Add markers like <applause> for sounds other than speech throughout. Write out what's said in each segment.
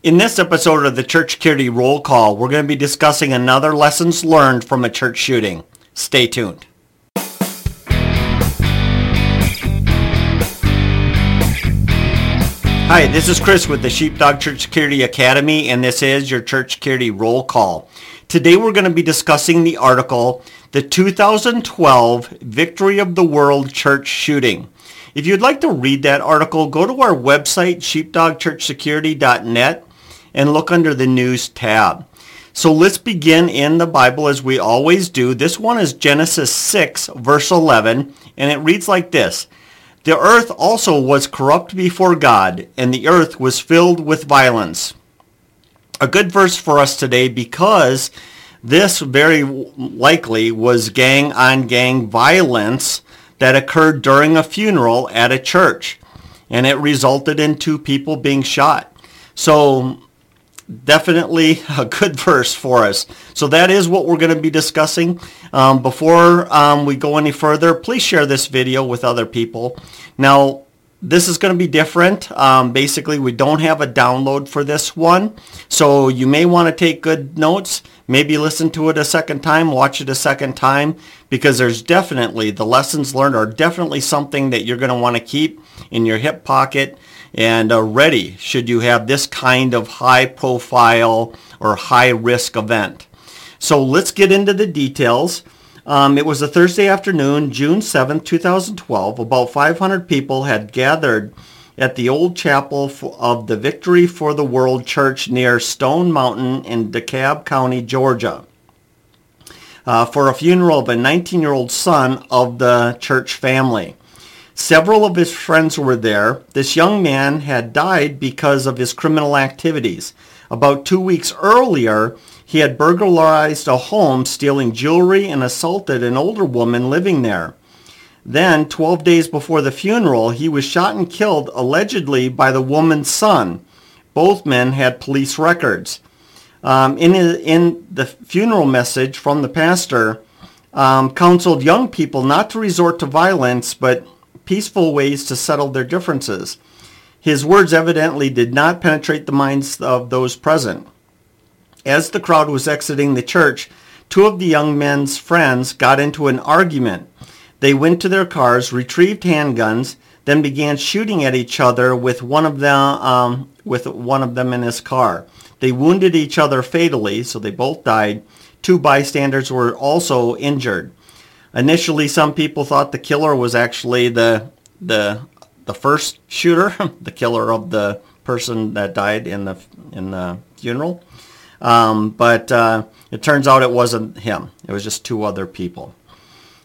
In this episode of the Church Security Roll Call, we're going to be discussing another lessons learned from a church shooting. Stay tuned. Hi, this is Chris with the Sheepdog Church Security Academy, and this is your Church Security Roll Call. Today we're going to be discussing the article, The 2012 Victory of the World Church Shooting. If you'd like to read that article, go to our website, sheepdogchurchsecurity.net, and look under the News tab. So let's begin in the Bible as we always do. This one is Genesis 6, verse 11, and it reads like this. The earth also was corrupt before God, and the earth was filled with violence. A good verse for us today because this very likely was gang on gang violence that occurred during a funeral at a church, and it resulted in two people being shot. So definitely <laughs> a good verse for us. So that is what we're going to be discussing. Um, before um, we go any further, please share this video with other people. Now, this is going to be different. Um, basically, we don't have a download for this one. So you may want to take good notes. Maybe listen to it a second time, watch it a second time, because there's definitely, the lessons learned are definitely something that you're going to want to keep in your hip pocket and uh, ready should you have this kind of high profile or high risk event. So let's get into the details. Um, it was a Thursday afternoon, June 7, 2012. About 500 people had gathered at the old chapel of the Victory for the World Church near Stone Mountain in DeKalb County, Georgia, uh, for a funeral of a 19-year-old son of the church family. Several of his friends were there. This young man had died because of his criminal activities. About two weeks earlier, he had burglarized a home, stealing jewelry and assaulted an older woman living there. Then, 12 days before the funeral, he was shot and killed allegedly by the woman's son. Both men had police records. Um, in, in the funeral message from the pastor, um, counseled young people not to resort to violence, but peaceful ways to settle their differences. His words evidently did not penetrate the minds of those present. As the crowd was exiting the church, two of the young men's friends got into an argument. They went to their cars, retrieved handguns, then began shooting at each other with one of them um, with one of them in his car. They wounded each other fatally, so they both died. Two bystanders were also injured. Initially, some people thought the killer was actually the the the first shooter, <laughs> the killer of the person that died in the in the funeral. Um, but uh, it turns out it wasn't him. It was just two other people.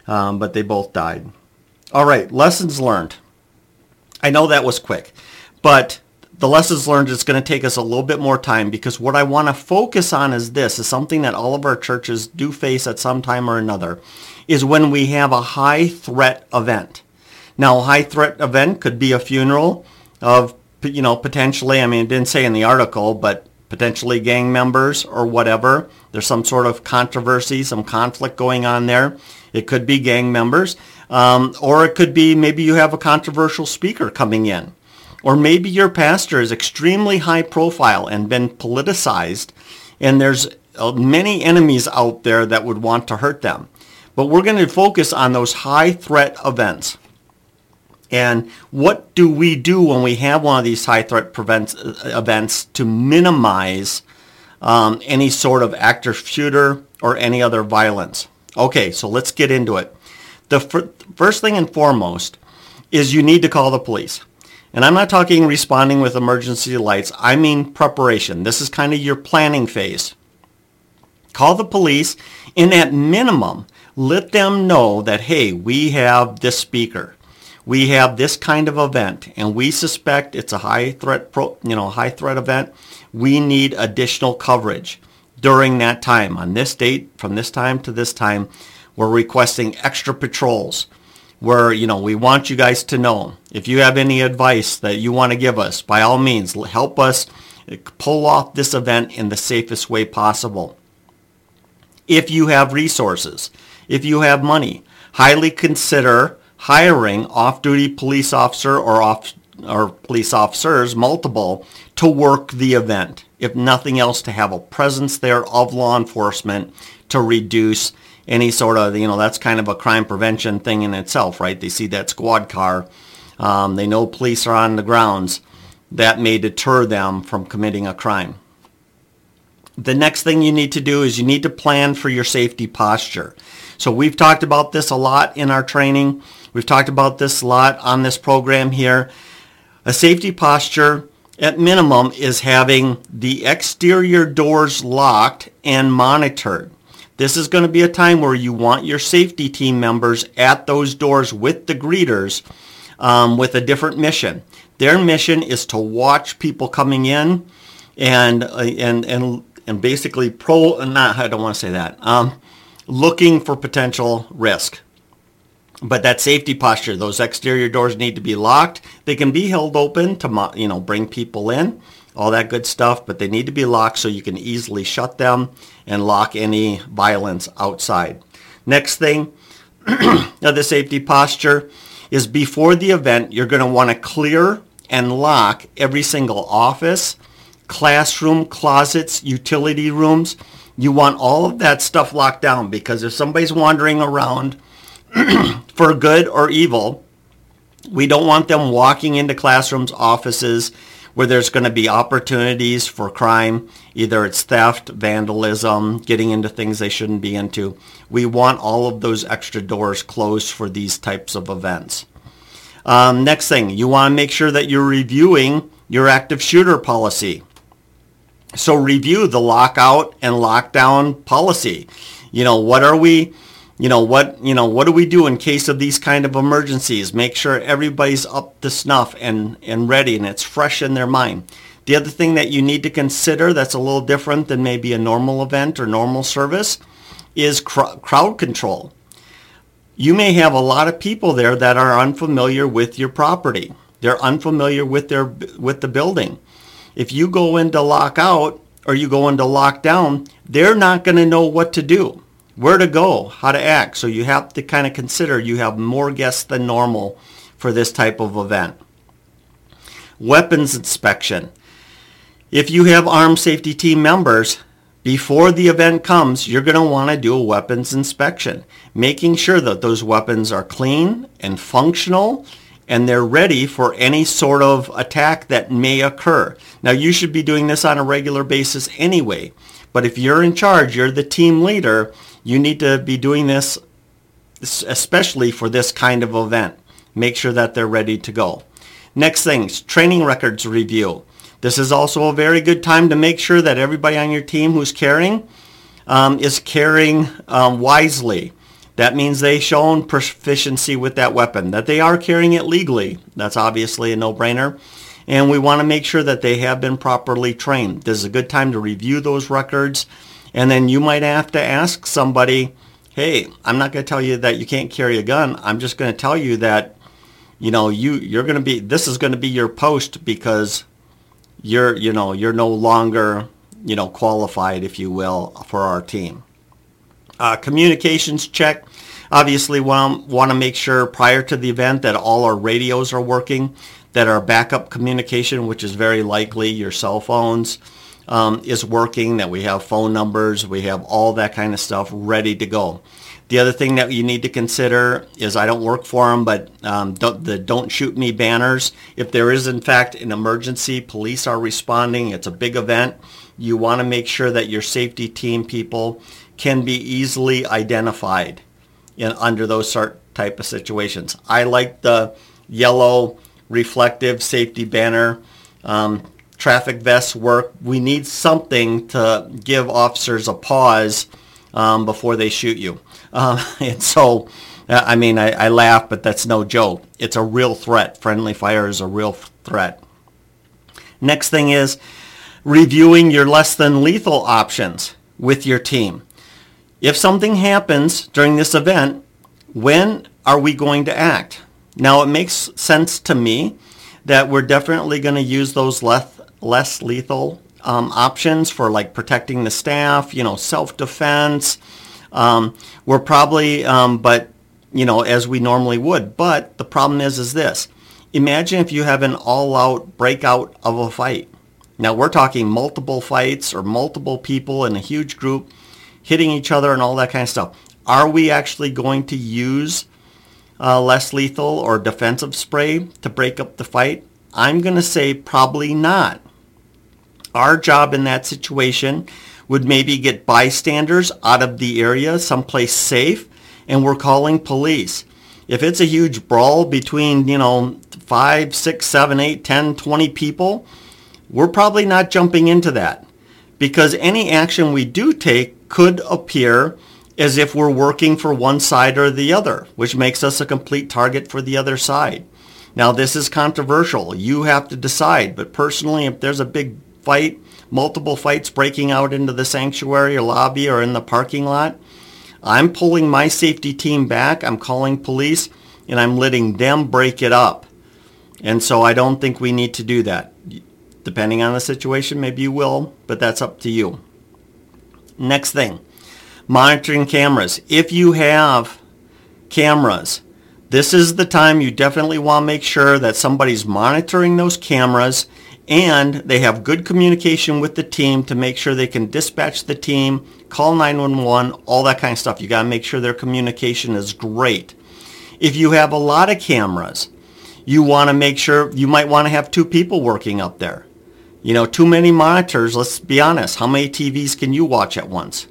Um, but they both died. All right, lessons learned. I know that was quick, but the lessons learned is going to take us a little bit more time because what I want to focus on is this, is something that all of our churches do face at some time or another, is when we have a high threat event. Now, a high threat event could be a funeral of, you know, potentially, I mean, it didn't say in the article, but potentially gang members or whatever. There's some sort of controversy, some conflict going on there. It could be gang members. Um, or it could be maybe you have a controversial speaker coming in. Or maybe your pastor is extremely high profile and been politicized and there's uh, many enemies out there that would want to hurt them. But we're going to focus on those high threat events. And what do we do when we have one of these high threat prevents, uh, events to minimize um, any sort of active shooter or any other violence? Okay, so let's get into it. The fir- first thing and foremost is you need to call the police. And I'm not talking responding with emergency lights. I mean preparation. This is kind of your planning phase. Call the police and at minimum, let them know that, hey, we have this speaker we have this kind of event and we suspect it's a high threat pro, you know high threat event we need additional coverage during that time on this date from this time to this time we're requesting extra patrols where you know we want you guys to know if you have any advice that you want to give us by all means help us eh, pull off this event in the safest way possible if you have resources if you have money highly consider hiring off-duty police officer or off or police officers, multiple, to to work the event. If nothing else, to have a presence there of law enforcement to reduce any sort of, you know, that's kind of a crime prevention thing in itself, right? They see that squad car. Um, they know police are on the grounds. That may deter them from committing a crime. The next thing you need to do is you need to plan for your safety posture. So we've talked about this a lot in our training. We've talked about this a lot on this program here. A safety posture at minimum is having the exterior doors locked and monitored. This is going to be a time where you want your safety team members at those doors with the greeters um, with a different mission. Their mission is to watch people coming in and uh, and and and basically pro not I don't want to say that um, looking for potential risk. But that safety posture, those exterior doors need to be locked. They can be held open to you know bring people in, all that good stuff, but they need to be locked so you can easily shut them and lock any violence outside. Next thing, <clears throat> the safety posture is before the event, you're going to want to clear and lock every single office, classroom, closets, utility rooms. You want all of that stuff locked down because if somebody's wandering around <clears throat> for good or evil, we don't want them walking into classrooms, offices where there's going to be opportunities for crime. Either it's theft, vandalism, getting into things they shouldn't be into. We want all of those extra doors closed for these types of events. Um, next thing, you want to make sure that you're reviewing your active shooter policy. So review the lockout and lockdown policy. You know, what are we, you know, what, you know, what do we do in case of these kind of emergencies? Make sure everybody's up to snuff and, and ready and it's fresh in their mind. The other thing that you need to consider that's a little different than maybe a normal event or normal service is cr- crowd control. You may have a lot of people there that are unfamiliar with your property. They're unfamiliar with their with the building. If you go into lockout or you go into lockdown, they're not going to know what to do, where to go, how to act. So you have to kind of consider you have more guests than normal for this type of event. Weapons inspection. If you have armed safety team members, before the event comes, you're going to want to do a weapons inspection, making sure that those weapons are clean and functional and they're ready for any sort of attack that may occur. Now, you should be doing this on a regular basis anyway, but if you're in charge, you're the team leader, you need to be doing this especially for this kind of event. Make sure that they're ready to go. Next things, training records review. This is also a very good time to make sure that everybody on your team who's carrying um, is carrying um, wisely. That means they've shown proficiency with that weapon, that they are carrying it legally. That's obviously a no-brainer. And we want to make sure that they have been properly trained. This is a good time to review those records. And then you might have to ask somebody, hey, I'm not going to tell you that you can't carry a gun. I'm just going to tell you that, you know, you, you're going to be, this is going to be your post because you're, you know, you're no longer, you know, qualified, if you will, for our team. Uh, communications check. Obviously, want, want to make sure prior to the event that all our radios are working, that our backup communication, which is very likely your cell phones, um, is working, that we have phone numbers, we have all that kind of stuff ready to go. The other thing that you need to consider is I don't work for them, but um, don't, the don't shoot me banners. If there is in fact an emergency, police are responding, it's a big event, you want to make sure that your safety team people can be easily identified in under those sort type of situations. I like the yellow reflective safety banner. Um, traffic vests work. We need something to give officers a pause um, before they shoot you. Uh, <laughs> and so, uh, I mean, I, I laugh, but that's no joke. It's a real threat. Friendly fire is a real threat. Next thing is reviewing your less than lethal options with your team if something happens during this event, when are we going to act? Now, it makes sense to me that we're definitely going to use those less, less lethal um, options for like protecting the staff, you know, self-defense. Um, we're probably, um, but, you know, as we normally would. But the problem is, is this. Imagine if you have an all-out breakout of a fight. Now we're talking multiple fights or multiple people in a huge group hitting each other and all that kind of stuff. Are we actually going to use uh, less lethal or defensive spray to break up the fight? I'm going to say probably not. Our job in that situation would maybe get bystanders out of the area, someplace safe, and we're calling police. If it's a huge brawl between, you know, five, six, seven, eight, ten, twenty people, we're probably not jumping into that because any action we do take could appear as if we're working for one side or the other, which makes us a complete target for the other side. Now, this is controversial. You have to decide. But personally, if there's a big fight, multiple fights breaking out into the sanctuary or lobby or in the parking lot, I'm pulling my safety team back. I'm calling police and I'm letting them break it up. And so I don't think we need to do that. Depending on the situation, maybe you will, but that's up to you. Next thing, monitoring cameras. If you have cameras, this is the time you definitely want to make sure that somebody's monitoring those cameras and they have good communication with the team to make sure they can dispatch the team, call 911, all that kind of stuff. You got to make sure their communication is great. If you have a lot of cameras, you want to make sure you might want to have two people working up there. You know, too many monitors, let's be honest, how many TVs can you watch at once?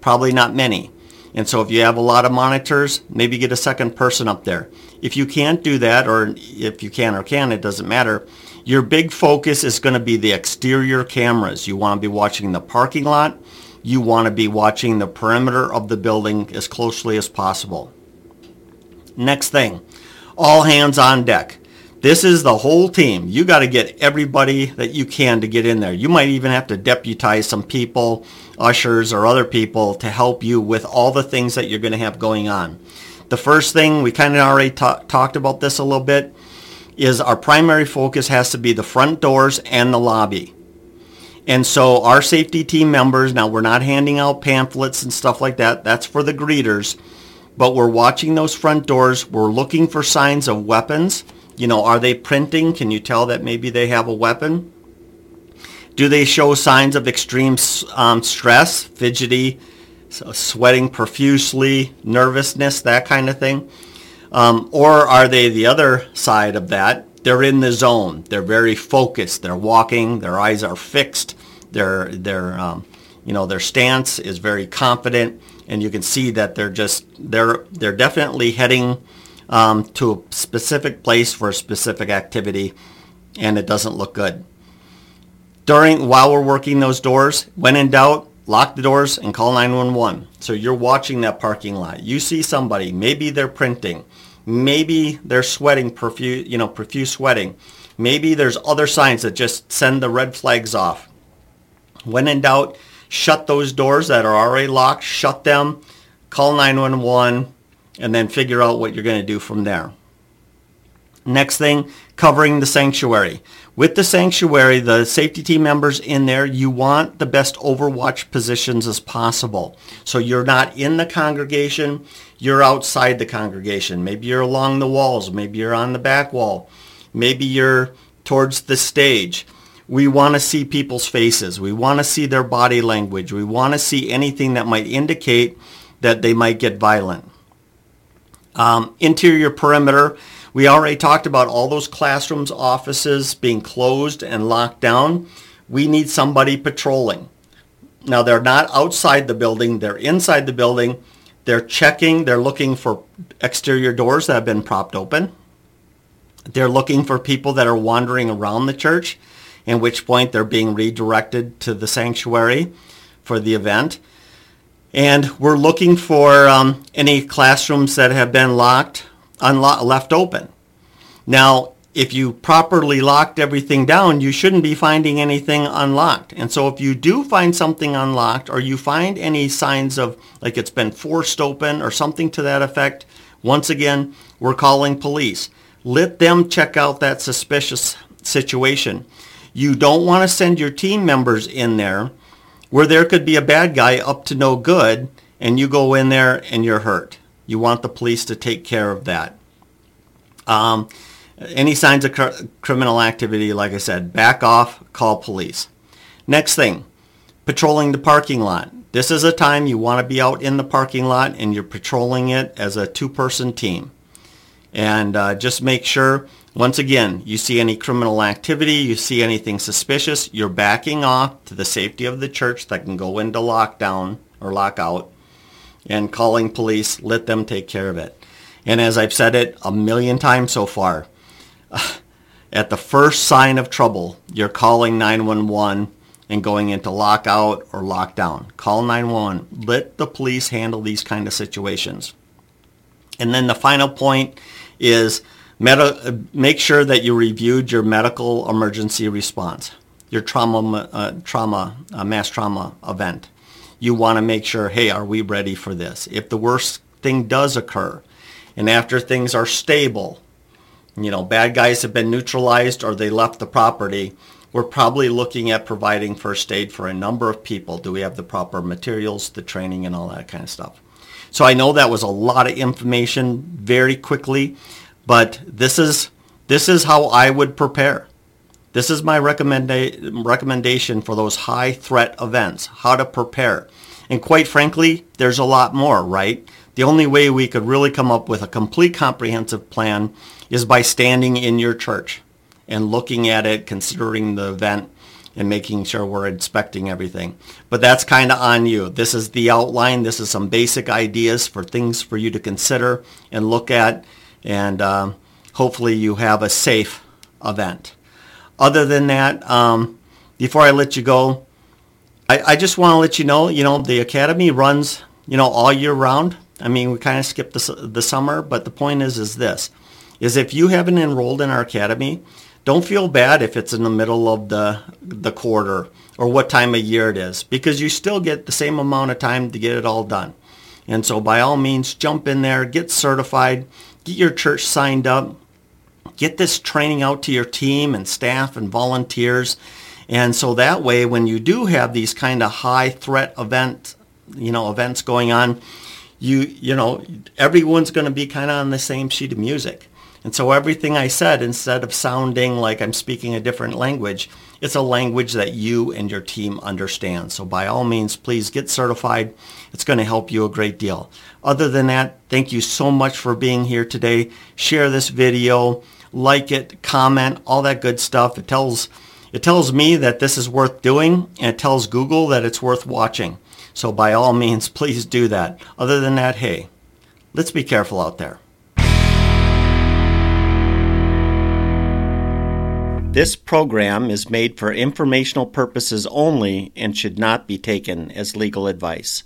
Probably not many. And so if you have a lot of monitors, maybe get a second person up there. If you can't do that, or if you can or can, it doesn't matter your big focus is going to be the exterior cameras. You want to be watching the parking lot. You want to be watching the perimeter of the building as closely as possible. Next thing, all hands on deck. This is the whole team. You got to get everybody that you can to get in there. You might even have to deputize some people, ushers or other people to help you with all the things that you're going to have going on. The first thing, we kind of already ta- talked about this a little bit, is our primary focus has to be the front doors and the lobby. And so our safety team members, now we're not handing out pamphlets and stuff like that. That's for the greeters. But we're watching those front doors. We're looking for signs of weapons. You know, are they printing? Can you tell that maybe they have a weapon? Do they show signs of extreme um, stress, fidgety, sweating profusely, nervousness, that kind of thing? Um, or are they the other side of that? They're in the zone. They're very focused. They're walking. Their eyes are fixed. Their their um, you know their stance is very confident, and you can see that they're just they're they're definitely heading um, to a specific place for a specific activity, and it doesn't look good. During while we're working those doors, when in doubt, lock the doors and call 911. So you're watching that parking lot. You see somebody, maybe they're printing, maybe they're sweating, profuse, you know, profuse sweating. Maybe there's other signs that just send the red flags off. When in doubt, shut those doors that are already locked, shut them, call 911, and then figure out what you're going to do from there. Next thing, covering the sanctuary. With the sanctuary, the safety team members in there, you want the best overwatch positions as possible. So you're not in the congregation, you're outside the congregation. Maybe you're along the walls, maybe you're on the back wall, maybe you're towards the stage. We want to see people's faces. We want to see their body language. We want to see anything that might indicate that they might get violent. Um, interior perimeter, we already talked about all those classrooms, offices being closed and locked down. We need somebody patrolling. Now they're not outside the building, they're inside the building. They're checking, they're looking for exterior doors that have been propped open. They're looking for people that are wandering around the church, in which point they're being redirected to the sanctuary for the event. And we're looking for um, any classrooms that have been locked unlo- left open. Now, if you properly locked everything down, you shouldn't be finding anything unlocked. And so if you do find something unlocked or you find any signs of like it's been forced open or something to that effect, once again, we're calling police. Let them check out that suspicious situation. You don't want to send your team members in there where there could be a bad guy up to no good and you go in there and you're hurt. You want the police to take care of that. Um, Any signs of cr- criminal activity, like I said, back off, call police. Next thing, patrolling the parking lot. This is a time you want to be out in the parking lot and you're patrolling it as a two-person team. And uh, just make sure, once again, you see any criminal activity, you see anything suspicious, you're backing off to the safety of the church that can go into lockdown or lockout and calling police, let them take care of it. And as I've said it a million times so far, <sighs> at the first sign of trouble, you're calling 911 and going into lockout or lockdown. Call 911. Let the police handle these kind of situations. And then the final point is med- make sure that you reviewed your medical emergency response, your trauma, uh, trauma, uh, mass trauma event. You want to make sure, hey, are we ready for this? If the worst thing does occur, and after things are stable, you know, bad guys have been neutralized or they left the property, we're probably looking at providing first aid for a number of people. Do we have the proper materials, the training, and all that kind of stuff? So I know that was a lot of information very quickly, but this is this is how I would prepare. This is my recommenda- recommendation for those high threat events, how to prepare. And quite frankly, there's a lot more, right? The only way we could really come up with a complete comprehensive plan is by standing in your church and looking at it, considering the event, and making sure we're inspecting everything. But that's kind of on you. This is the outline. This is some basic ideas for things for you to consider and look at, and um, hopefully you have a safe event. Other than that, um, before I let you go, I, I just want to let you know, you know, the academy runs, you know, all year round. I mean, we kind of skipped the, the summer, but the point is, is this, is if you haven't enrolled in our academy, don't feel bad if it's in the middle of the, the quarter or what time of year it is because you still get the same amount of time to get it all done. And so by all means, jump in there, get certified, get your church signed up, get this training out to your team and staff and volunteers. And so that way, when you do have these kind of high threat event, you know, events going on, you, you know, everyone's going to be kind of on the same sheet of music. And so everything I said, instead of sounding like I'm speaking a different language, it's a language that you and your team understand. So by all means, please get certified. It's going to help you a great deal. Other than that, thank you so much for being here today. Share this video, like it, comment, all that good stuff. It tells it tells me that this is worth doing and it tells Google that it's worth watching. So by all means, <laughs> please do that. Other than that, hey, let's be careful out there. This program is made for informational purposes only and should not be taken as legal advice.